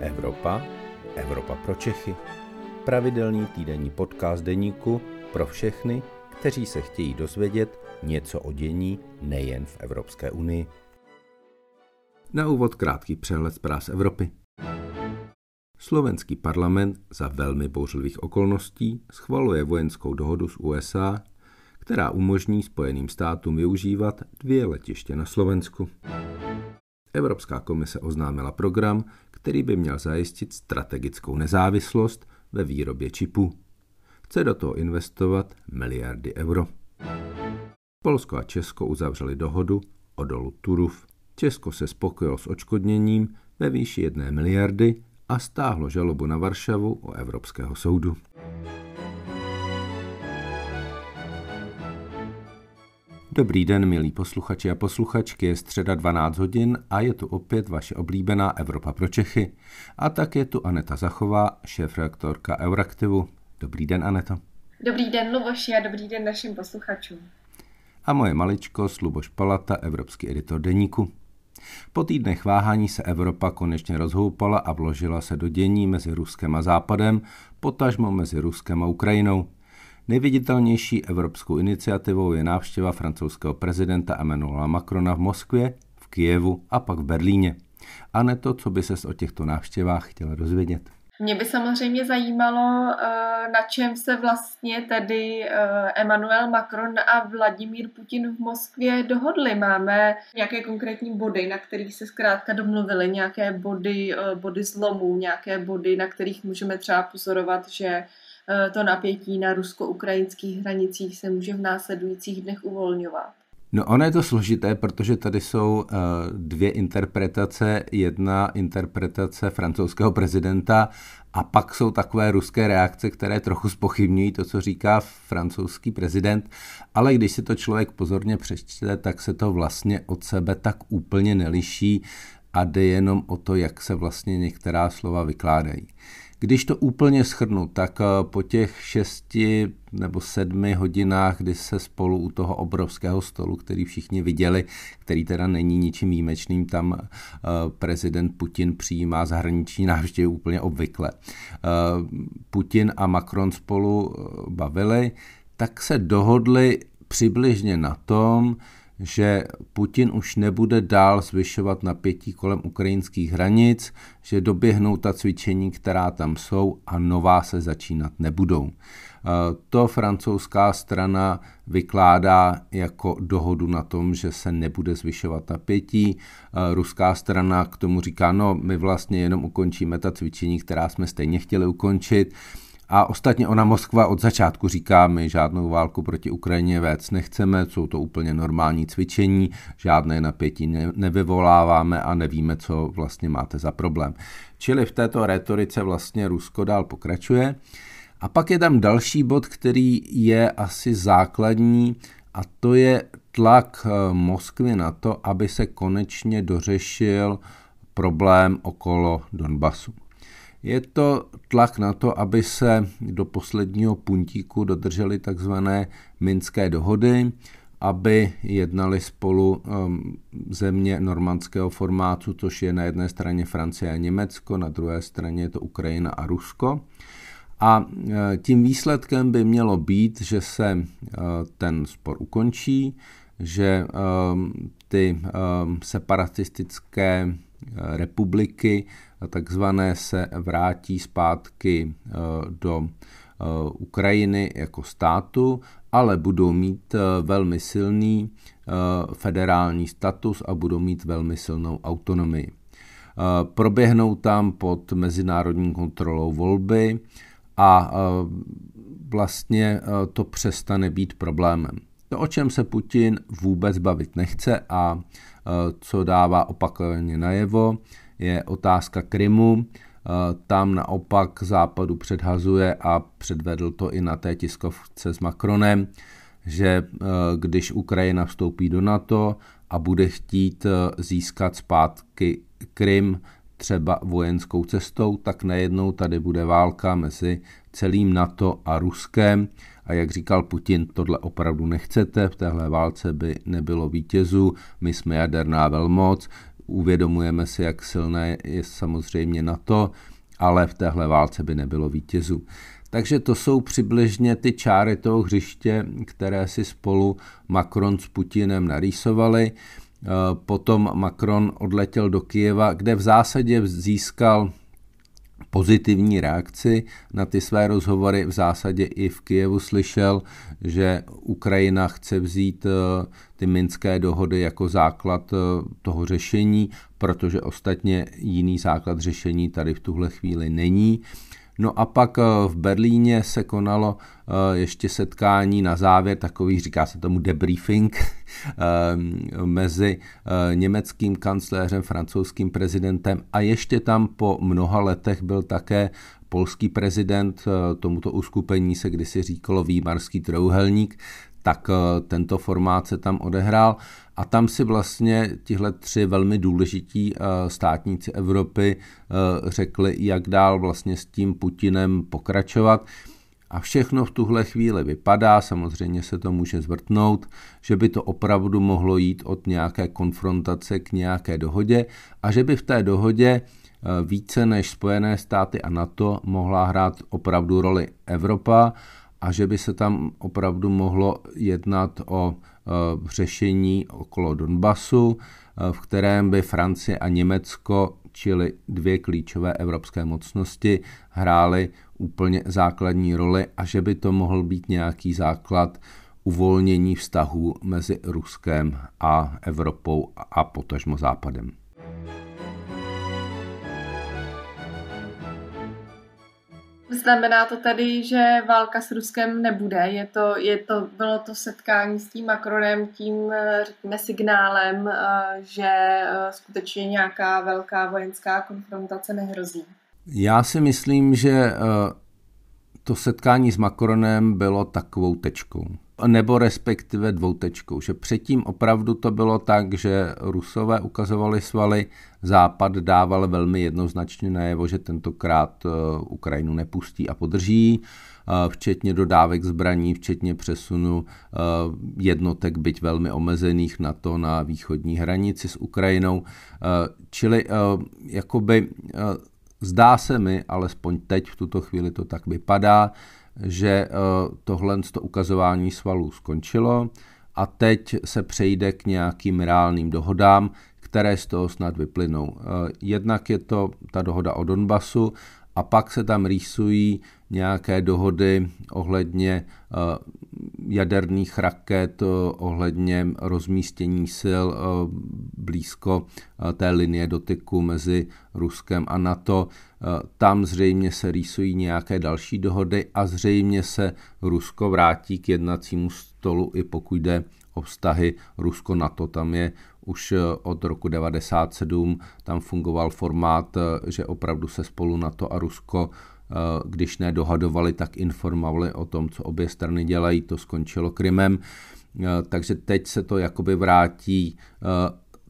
Evropa, Evropa pro Čechy. Pravidelný týdenní podcast deníku pro všechny, kteří se chtějí dozvědět něco o dění nejen v Evropské unii. Na úvod krátký přehled zpráv z Evropy. Slovenský parlament za velmi bouřlivých okolností schvaluje vojenskou dohodu s USA, která umožní Spojeným státům využívat dvě letiště na Slovensku. Evropská komise oznámila program, který by měl zajistit strategickou nezávislost ve výrobě čipů. Chce do toho investovat miliardy euro. Polsko a Česko uzavřeli dohodu o dolu Turów. Česko se spokojilo s očkodněním ve výši jedné miliardy a stáhlo žalobu na Varšavu o Evropského soudu. Dobrý den, milí posluchači a posluchačky, je středa 12 hodin a je tu opět vaše oblíbená Evropa pro Čechy. A tak je tu Aneta Zachová, šéf-reaktorka Euraktivu. Dobrý den, Aneto. Dobrý den, Luboši, a dobrý den našim posluchačům. A moje maličko, Sluboš Palata, evropský editor deníku. Po týdnech váhání se Evropa konečně rozhoupala a vložila se do dění mezi Ruskem a Západem, potažmo mezi Ruskem a Ukrajinou. Nejviditelnější evropskou iniciativou je návštěva francouzského prezidenta Emmanuela Macrona v Moskvě, v Kijevu a pak v Berlíně. A ne to, co by ses o těchto návštěvách chtěla dozvědět. Mě by samozřejmě zajímalo, eh, na čem se vlastně tedy eh, Emmanuel Macron a Vladimír Putin v Moskvě dohodli. Máme nějaké konkrétní body, na kterých se zkrátka domluvili, nějaké body, eh, body zlomů, nějaké body, na kterých můžeme třeba pozorovat, že to napětí na rusko-ukrajinských hranicích se může v následujících dnech uvolňovat. No ono je to složité, protože tady jsou uh, dvě interpretace. Jedna interpretace francouzského prezidenta a pak jsou takové ruské reakce, které trochu spochybňují to, co říká francouzský prezident, ale když si to člověk pozorně přečte, tak se to vlastně od sebe tak úplně neliší a jde jenom o to, jak se vlastně některá slova vykládají. Když to úplně schrnu, tak eh, po těch šesti nebo sedmi hodinách, kdy se spolu u toho obrovského stolu, který všichni viděli, který teda není ničím výjimečným, tam eh, prezident Putin přijímá zahraniční návštěvy úplně obvykle. Eh, Putin a Macron spolu bavili, tak se dohodli přibližně na tom, že Putin už nebude dál zvyšovat napětí kolem ukrajinských hranic, že doběhnou ta cvičení, která tam jsou a nová se začínat nebudou. E, to francouzská strana vykládá jako dohodu na tom, že se nebude zvyšovat napětí. E, ruská strana k tomu říká, no my vlastně jenom ukončíme ta cvičení, která jsme stejně chtěli ukončit. A ostatně ona Moskva od začátku říká, my žádnou válku proti Ukrajině vést nechceme, jsou to úplně normální cvičení, žádné napětí ne, nevyvoláváme a nevíme, co vlastně máte za problém. Čili v této retorice vlastně Rusko dál pokračuje. A pak je tam další bod, který je asi základní, a to je tlak eh, Moskvy na to, aby se konečně dořešil problém okolo Donbasu. Je to tlak na to, aby se do posledního puntíku dodržely takzvané minské dohody, aby jednali spolu um, země normandského formátu, což je na jedné straně Francie a Německo, na druhé straně je to Ukrajina a Rusko. A uh, tím výsledkem by mělo být, že se uh, ten spor ukončí, že um, ty um, separatistické uh, republiky takzvané se vrátí zpátky eh, do eh, Ukrajiny jako státu, ale budou mít eh, velmi silný federální status a budou mít velmi silnou autonomii. Proběhnou tam pod mezinárodní kontrolou volby a vlastně to přestane být problémem. To, o čem se Putin vůbec bavit nechce a co dává opakovaně najevo, je otázka Krymu. Eh, tam naopak západu předhazuje a předvedl to i na té tiskovce s Macronem, že eh, když Ukrajina vstoupí do NATO a bude chtít eh, získat zpátky Krym třeba vojenskou cestou, tak najednou tady bude válka mezi celým NATO a Ruskem. A jak říkal Putin, tohle opravdu nechcete, v téhle válce by nebylo vítězů, my jsme jaderná velmoc, Uvědomujeme si, jak silné je samozřejmě NATO, ale v téhle válce by nebylo vítězů. Takže to jsou přibližně ty čáry toho hřiště, které si spolu Macron s Putinem narýsovali. Eh, potom Macron odletěl do Kijeva, kde v zásadě získal pozitivní reakci na ty své rozhovory. V zásadě i v Kijevu slyšel, že Ukrajina chce vzít eh, ty minské dohody jako základ eh, toho řešení, protože ostatně jiný základ řešení tady v tuhle chvíli není. No a pak eh, v Berlíně se konalo eh, ještě setkání na závěr, takový, říká se tomu debriefing, eh, mezi německým kancléřem, francouzským prezidentem a ještě tam po mnoha letech byl také polský prezident, tomuto uskupení se kdysi říkalo výmarský trouhelník, tak tento formát se tam odehrál a tam si vlastně tihle tři velmi důležití eh, státníci Evropy eh, řekli, jak dál vlastně s tím Putinem pokračovat. A všechno v tuhle chvíli vypadá, samozřejmě se to může zvrtnout, že by to opravdu mohlo jít od nějaké konfrontace k nějaké dohodě a že by v té dohodě eh, více než Spojené státy a NATO mohla hrát opravdu roli Evropa a že by se tam opravdu mohlo jednat o Eh, řešení okolo Donbasu, eh, v kterém by Francie a Německo, čili dvě klíčové evropské mocnosti, hrály úplně základní roli a že by to mohl být nějaký základ uvolnění vztahů mezi Ruskem a Evropou a potažmo Západem. Znamená to tedy, že válka s Ruskem nebude? Je to, je to, bylo to setkání s tím Macronem tím, řekněme, signálem, eh, že eh, skutečně nějaká velká vojenská konfrontace nehrozí? Já si myslím, že eh, to setkání s Macronem bylo takovou tečkou nebo respektive dvoutečkou, že předtím opravdu to bylo tak, že Rusové ukazovali svaly, Západ dával velmi jednoznačně najevo, že tentokrát eh, Ukrajinu nepustí a podrží, eh, včetně dodávek zbraní, včetně přesunu eh, jednotek, byť velmi omezených na to na východní hranici s Ukrajinou. Čili jakoby zdá se mi, alespoň teď v tuto chvíli to tak vypadá, že eh, tohle to ukazování svalů skončilo a teď se přejde k nějakým reálným dohodám, které z toho snad vyplynou. Eh, jednak je to ta dohoda o Donbasu a pak se tam rýsují nějaké dohody ohledně eh, jaderných raket, ohledně rozmístění sil blízko té linie dotyku mezi Ruskem a NATO. Tam zřejmě se rýsují nějaké další dohody a zřejmě se Rusko vrátí k jednacímu stolu, i pokud jde o vztahy Rusko-NATO. Tam je už od roku 1997, tam fungoval formát, že opravdu se spolu NATO a Rusko když ne dohadovali, tak informovali o tom, co obě strany dělají, to skončilo Krymem. Takže teď se to jakoby vrátí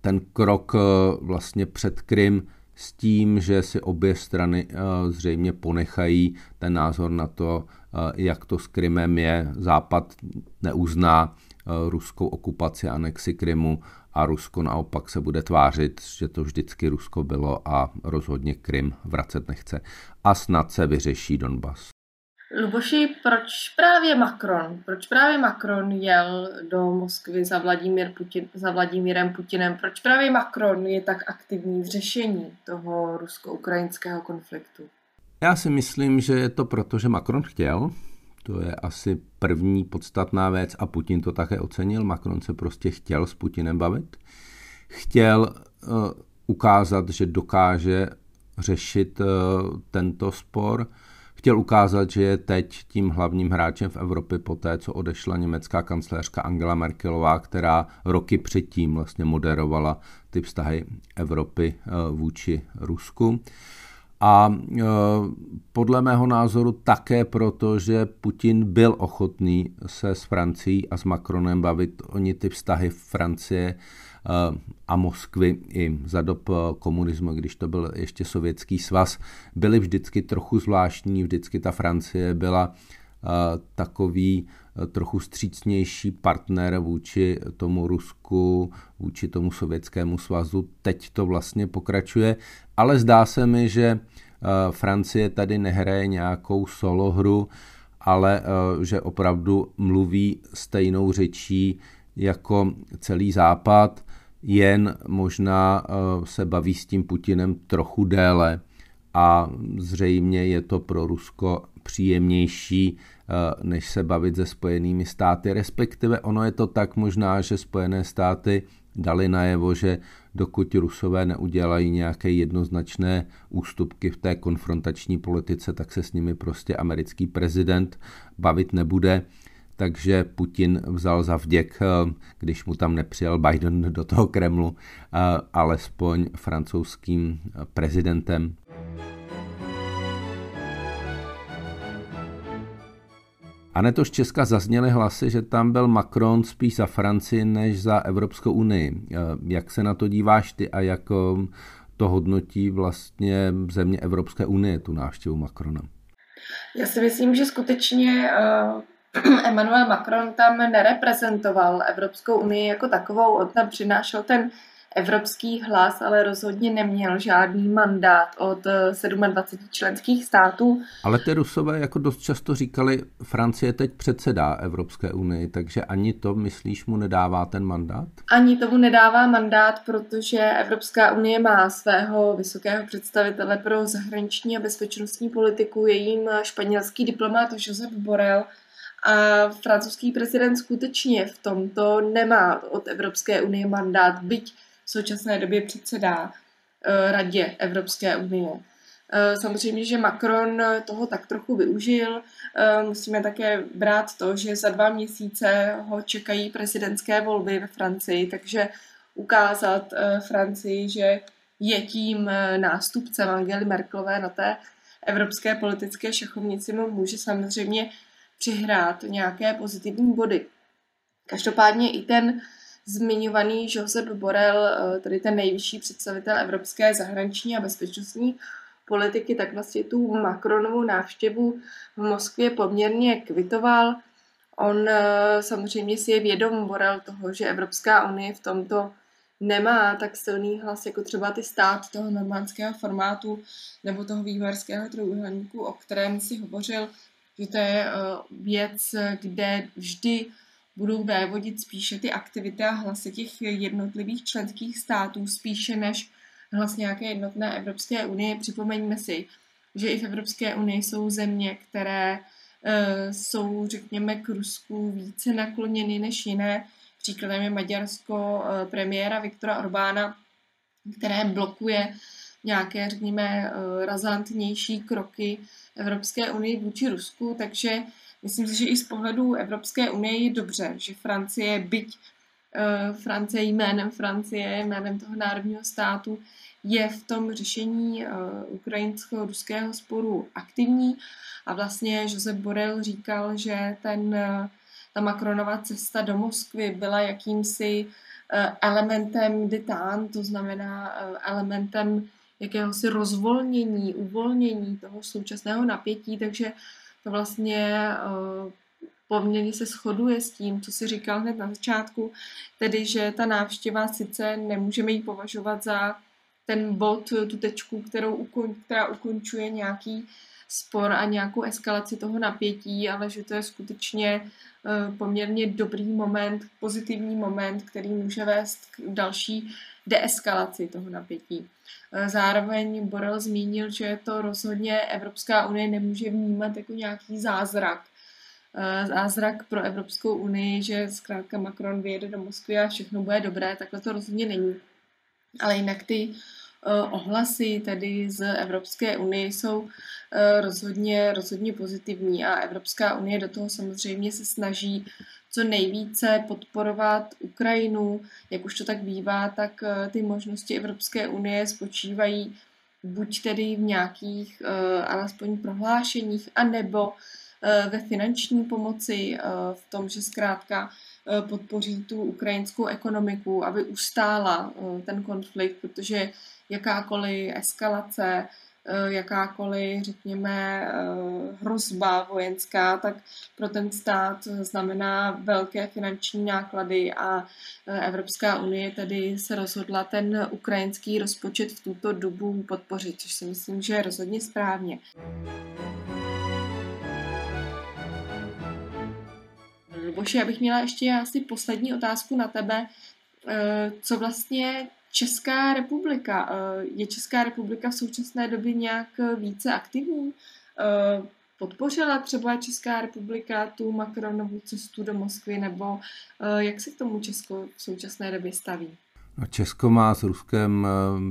ten krok vlastně před Krym s tím, že si obě strany eh, zřejmě ponechají ten názor na to, eh, jak to s Krymem je. Západ neuzná eh, ruskou okupaci anexi Krymu a Rusko naopak se bude tvářit, že to vždycky Rusko bylo a rozhodně Krym vracet nechce. A snad se vyřeší Donbas. Luboši, proč právě Macron? Proč právě Macron jel do Moskvy za, Vladimír Putin, za Vladimírem Putinem? Proč právě Macron je tak aktivní v řešení toho rusko-ukrajinského konfliktu? Já si myslím, že je to proto, že Macron chtěl. To je asi první podstatná věc a Putin to také ocenil. Macron se prostě chtěl s Putinem bavit. Chtěl uh, ukázat, že dokáže řešit uh, tento spor chtěl ukázat, že je teď tím hlavním hráčem v Evropě po té, co odešla německá kancléřka Angela Merkelová, která roky předtím vlastně moderovala ty vztahy Evropy eh, vůči Rusku. A e, podle mého názoru také proto, že Putin byl ochotný se s Francií a s Macronem bavit. Oni ty vztahy Francie Eh, a Moskvy i za dob eh, komunismu, když to byl ještě sovětský svaz, byly vždycky trochu zvláštní, vždycky ta Francie byla takový trochu střícnější partner vůči tomu Rusku, vůči tomu Sovětskému svazu. Teď to vlastně pokračuje, ale zdá se mi, že Francie tady nehraje nějakou solohru, ale že opravdu mluví stejnou řečí jako celý Západ, jen možná se baví s tím Putinem trochu déle a zřejmě je to pro Rusko příjemnější, eh, než se bavit se spojenými státy. Respektive ono je to tak možná, že spojené státy dali najevo, že dokud Rusové neudělají nějaké jednoznačné ústupky v té konfrontační politice, tak se s nimi prostě americký prezident bavit nebude. Takže Putin vzal za vděk, eh, když mu tam nepřijel Biden do toho Kremlu, eh, alespoň francouzským prezidentem. A z Česka zazněly hlasy, že tam byl Macron spíš za Francii než za Evropskou unii. Eh, jak se na to díváš ty a jak eh, to hodnotí vlastně země Evropské unie, tu návštěvu Macrona? Já si myslím, že skutečně uh, Emmanuel Macron tam nereprezentoval Evropskou unii jako takovou, on tam přinášel ten evropský hlas, ale rozhodně neměl žádný mandát od 27 eh, členských států. Ale ty Rusové jako dost často říkali, Francie teď předsedá Evropské unii, takže ani to, myslíš, mu nedává ten mandát? Ani tomu nedává mandát, protože Evropská unie má svého vysokého představitele pro zahraniční a bezpečnostní politiku, jejím španělský diplomat Josep Borrell, a francouzský prezident skutečně v tomto nemá od Evropské unie mandát, byť v současné době předsedá eh, Radě Evropské unie. Eh, samozřejmě, že Macron toho tak trochu využil. Eh, musíme také brát to, že za dva měsíce ho čekají prezidentské volby ve Francii, takže ukázat Francii, že je tím nástupcem Angely Merkelové na té evropské politické šachovnici mu může samozřejmě přihrát nějaké pozitivní body. Každopádně i ten zmiňovaný Josep Borrell, eh, tedy ten nejvyšší představitel evropské zahraniční a bezpečnostní politiky, tak vlastně tu Macronovu návštěvu v Moskvě poměrně kvitoval. On eh, samozřejmě si je vědom Borel toho, že Evropská unie v tomto nemá tak silný hlas jako třeba ty stát toho normandského formátu nebo toho vývarského trojuhelníku, o kterém si hovořil, že to je eh, věc, kde vždy budou vévodit spíše ty aktivity a hlasy těch jednotlivých členských států, spíše než hlas nějaké jednotné Evropské unie. Připomeňme si, že i v Evropské unii jsou země, které uh, jsou, řekněme, k Rusku více nakloněny než jiné. Příkladem je Maďarsko uh, premiéra Viktora Orbána, které blokuje nějaké, řekněme, uh, razantnější kroky Evropské unie vůči Rusku, takže Myslím si, že i z pohledu Evropské unie je dobře, že Francie, byť uh, Francie jménem Francie, jménem toho národního státu, je v tom řešení uh, ukrajinsko-ruského sporu aktivní. A vlastně Josep Borel říkal, že ten, uh, ta Macronova cesta do Moskvy byla jakýmsi elementem detán, to znamená elementem jakéhosi rozvolnění, uvolnění toho současného napětí, takže vlastně uh, poměrně se shoduje s tím, co si říkal hned na začátku, tedy, že ta návštěva sice nemůžeme ji považovat za ten bod, tu tečku, kterou která ukončuje nějaký spor a nějakou eskalaci toho napětí, ale že to je skutečně uh, poměrně dobrý moment, pozitivní moment, který může vést k další deeskalaci toho napětí. Eh, zároveň Borel zmínil, že to rozhodně Evropská unie nemůže vnímat jako nějaký zázrak. Eh, zázrak pro Evropskou unii, že zkrátka Macron vyjede do Moskvy a všechno bude dobré, takhle to rozhodně není. Ale jinak ty eh, ohlasy tedy z Evropské unie jsou rozhodně, rozhodně pozitivní a Evropská unie do toho samozřejmě se snaží co nejvíce podporovat Ukrajinu, jak už to tak bývá, tak eh, ty možnosti Evropské unie spočívají buď tedy v nějakých alespoň prohlášeních, anebo ve finanční pomoci, v tom, že zkrátka podpoří tu ukrajinskou ekonomiku, aby ustála ten konflikt, protože jakákoliv eskalace jakákoliv, řekněme, hrozba vojenská, tak pro ten stát znamená velké finanční náklady a Evropská unie tedy se rozhodla ten ukrajinský rozpočet v tuto dobu podpořit, což si myslím, že je rozhodně správně. Boši, já bych měla ještě asi poslední otázku na tebe. Eh, co vlastně Česká republika? Eh, je Česká republika v současné době nějak více aktivní? Eh, podpořila třeba Česká republika tu Macronovu cestu do Moskvy, nebo jak se k tomu Česko v současné době staví? No Česko má s Ruskem,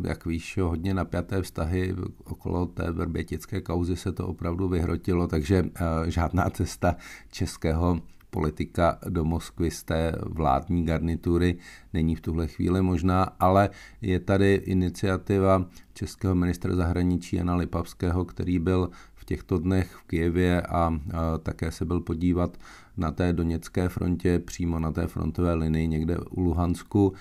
jak víš, hodně napjaté vztahy. Okolo té verbětické kauzy se to opravdu vyhrotilo, takže žádná cesta českého politika do Moskvy z té vládní garnitury není v tuhle chvíli možná, ale je tady iniciativa českého ministra zahraničí Jana Lipavského, který byl v těchto dnech v Kijevě a, také se byl podívat na té Doněcké frontě, přímo na té frontové linii někde u Luhansku.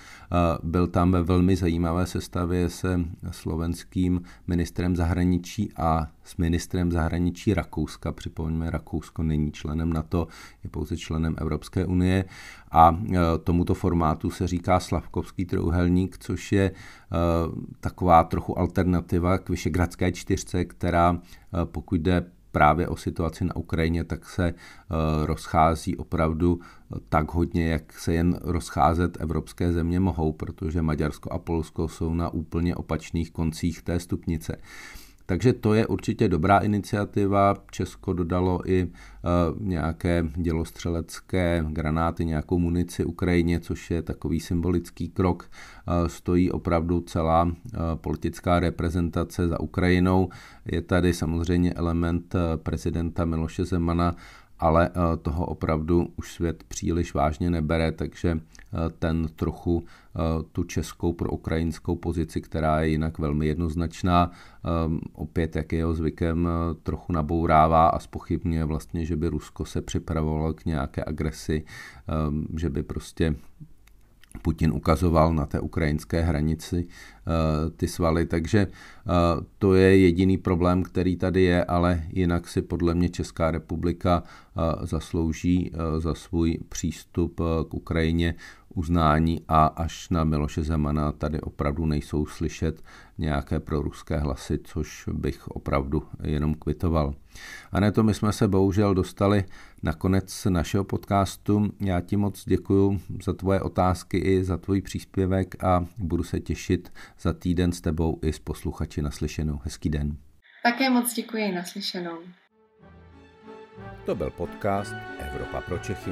Byl tam ve velmi zajímavé sestavě se slovenským ministrem zahraničí a s ministrem zahraničí Rakouska. Připomeňme, Rakousko není členem NATO, je pouze členem Evropské unie a e, tomuto formátu se říká Slavkovský trouhelník, což je e, taková trochu alternativa k Vyšegradské čtyřce, která e, pokud jde právě o situaci na Ukrajině, tak se rozchází opravdu tak hodně, jak se jen rozcházet evropské země mohou, protože Maďarsko a Polsko jsou na úplně opačných koncích té stupnice. Takže to je určitě dobrá iniciativa. Česko dodalo i uh, nějaké dělostřelecké granáty, nějakou munici Ukrajině, což je takový symbolický krok. Uh, stojí opravdu celá uh, politická reprezentace za Ukrajinou. Je tady samozřejmě element prezidenta Miloše Zemana, ale eh, toho opravdu už svět příliš vážně nebere, takže eh, ten trochu eh, tu českou pro ukrajinskou pozici, která je jinak velmi jednoznačná, opět, jak je jeho zvykem, trochu nabourává a spochybňuje vlastně, že by Rusko se připravovalo k nějaké agresi, že by prostě Putin ukazoval na té ukrajinské hranici eh, ty svaly, takže eh, to je jediný problém, který tady je, ale jinak si podle mě Česká republika eh, zaslouží za svůj přístup k Ukrajině uznání a až na Miloše Zemana tady opravdu nejsou slyšet nějaké proruské hlasy, což bych opravdu jenom kvitoval. A ne to, my jsme se bohužel dostali na konec našeho podcastu. Já ti moc děkuji za tvoje otázky i za tvůj příspěvek a budu se těšit za týden s tebou i s posluchači naslyšenou. Hezký den. Také moc děkuji naslyšenou. To byl podcast Evropa pro Čechy.